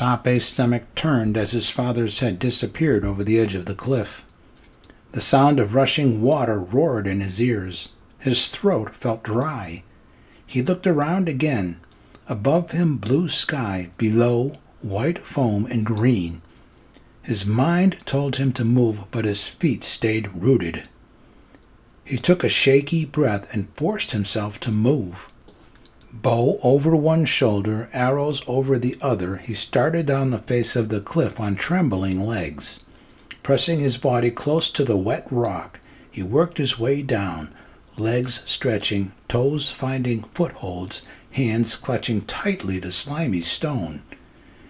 Tape's stomach turned as his father's head disappeared over the edge of the cliff. The sound of rushing water roared in his ears. His throat felt dry. He looked around again. Above him, blue sky. Below, white foam and green. His mind told him to move, but his feet stayed rooted. He took a shaky breath and forced himself to move. Bow over one shoulder, arrows over the other, he started down the face of the cliff on trembling legs. Pressing his body close to the wet rock, he worked his way down, legs stretching, toes finding footholds, hands clutching tightly the slimy stone.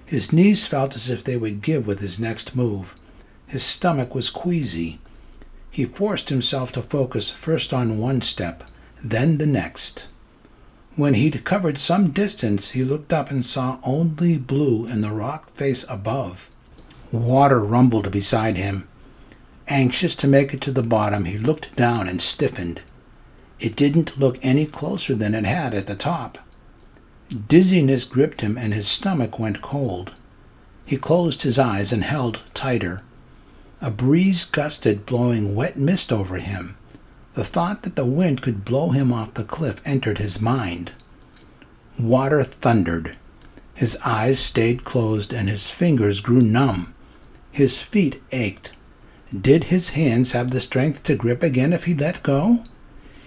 His knees felt as if they would give with his next move. His stomach was queasy. He forced himself to focus first on one step, then the next. When he'd covered some distance, he looked up and saw only blue in the rock face above. Water rumbled beside him. Anxious to make it to the bottom, he looked down and stiffened. It didn't look any closer than it had at the top. Dizziness gripped him and his stomach went cold. He closed his eyes and held tighter. A breeze gusted, blowing wet mist over him. The thought that the wind could blow him off the cliff entered his mind. Water thundered. His eyes stayed closed and his fingers grew numb. His feet ached. Did his hands have the strength to grip again if he let go?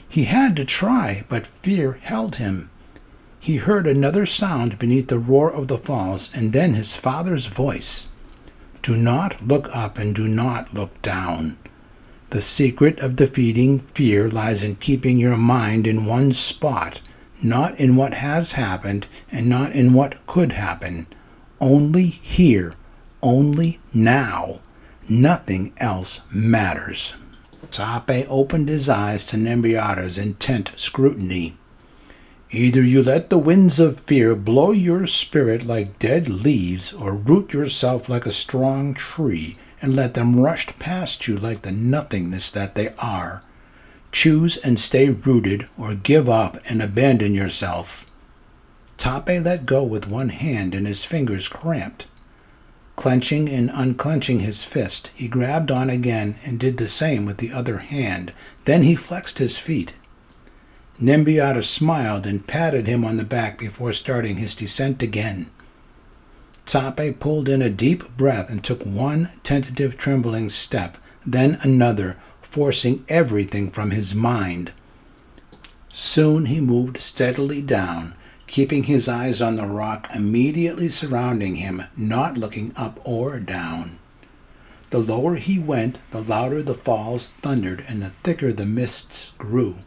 He had to try, but fear held him. He heard another sound beneath the roar of the falls, and then his father's voice. Do not look up and do not look down. The secret of defeating fear lies in keeping your mind in one spot, not in what has happened and not in what could happen. Only here, only now. Nothing else matters. Tape opened his eyes to Nembiata's intent scrutiny. Either you let the winds of fear blow your spirit like dead leaves, or root yourself like a strong tree and let them rush past you like the nothingness that they are. Choose and stay rooted, or give up and abandon yourself. Tape let go with one hand, and his fingers cramped. Clenching and unclenching his fist, he grabbed on again and did the same with the other hand. Then he flexed his feet. Nembiata smiled and patted him on the back before starting his descent again. Tape pulled in a deep breath and took one tentative trembling step, then another, forcing everything from his mind. Soon he moved steadily down, keeping his eyes on the rock immediately surrounding him, not looking up or down. The lower he went, the louder the falls thundered and the thicker the mists grew.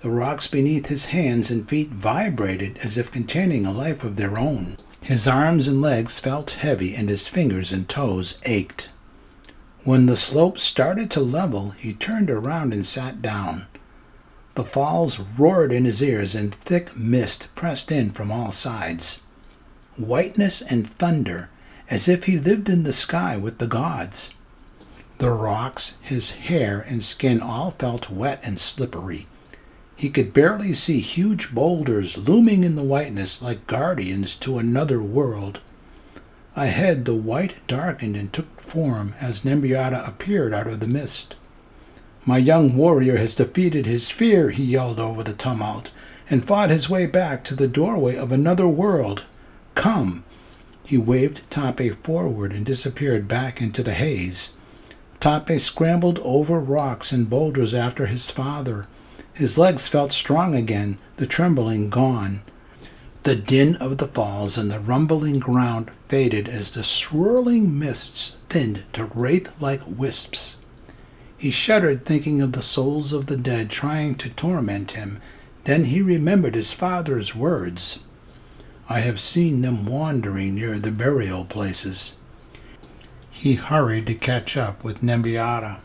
The rocks beneath his hands and feet vibrated as if containing a life of their own. His arms and legs felt heavy, and his fingers and toes ached. When the slope started to level, he turned around and sat down. The falls roared in his ears, and thick mist pressed in from all sides. Whiteness and thunder, as if he lived in the sky with the gods. The rocks, his hair, and skin all felt wet and slippery. He could barely see huge boulders looming in the whiteness like guardians to another world. Ahead, the white darkened and took form as Nembiata appeared out of the mist. My young warrior has defeated his fear, he yelled over the tumult, and fought his way back to the doorway of another world. Come! He waved Tape forward and disappeared back into the haze. Tape scrambled over rocks and boulders after his father. His legs felt strong again, the trembling gone. The din of the falls and the rumbling ground faded as the swirling mists thinned to wraith like wisps. He shuddered, thinking of the souls of the dead trying to torment him. Then he remembered his father's words I have seen them wandering near the burial places. He hurried to catch up with Nembiata.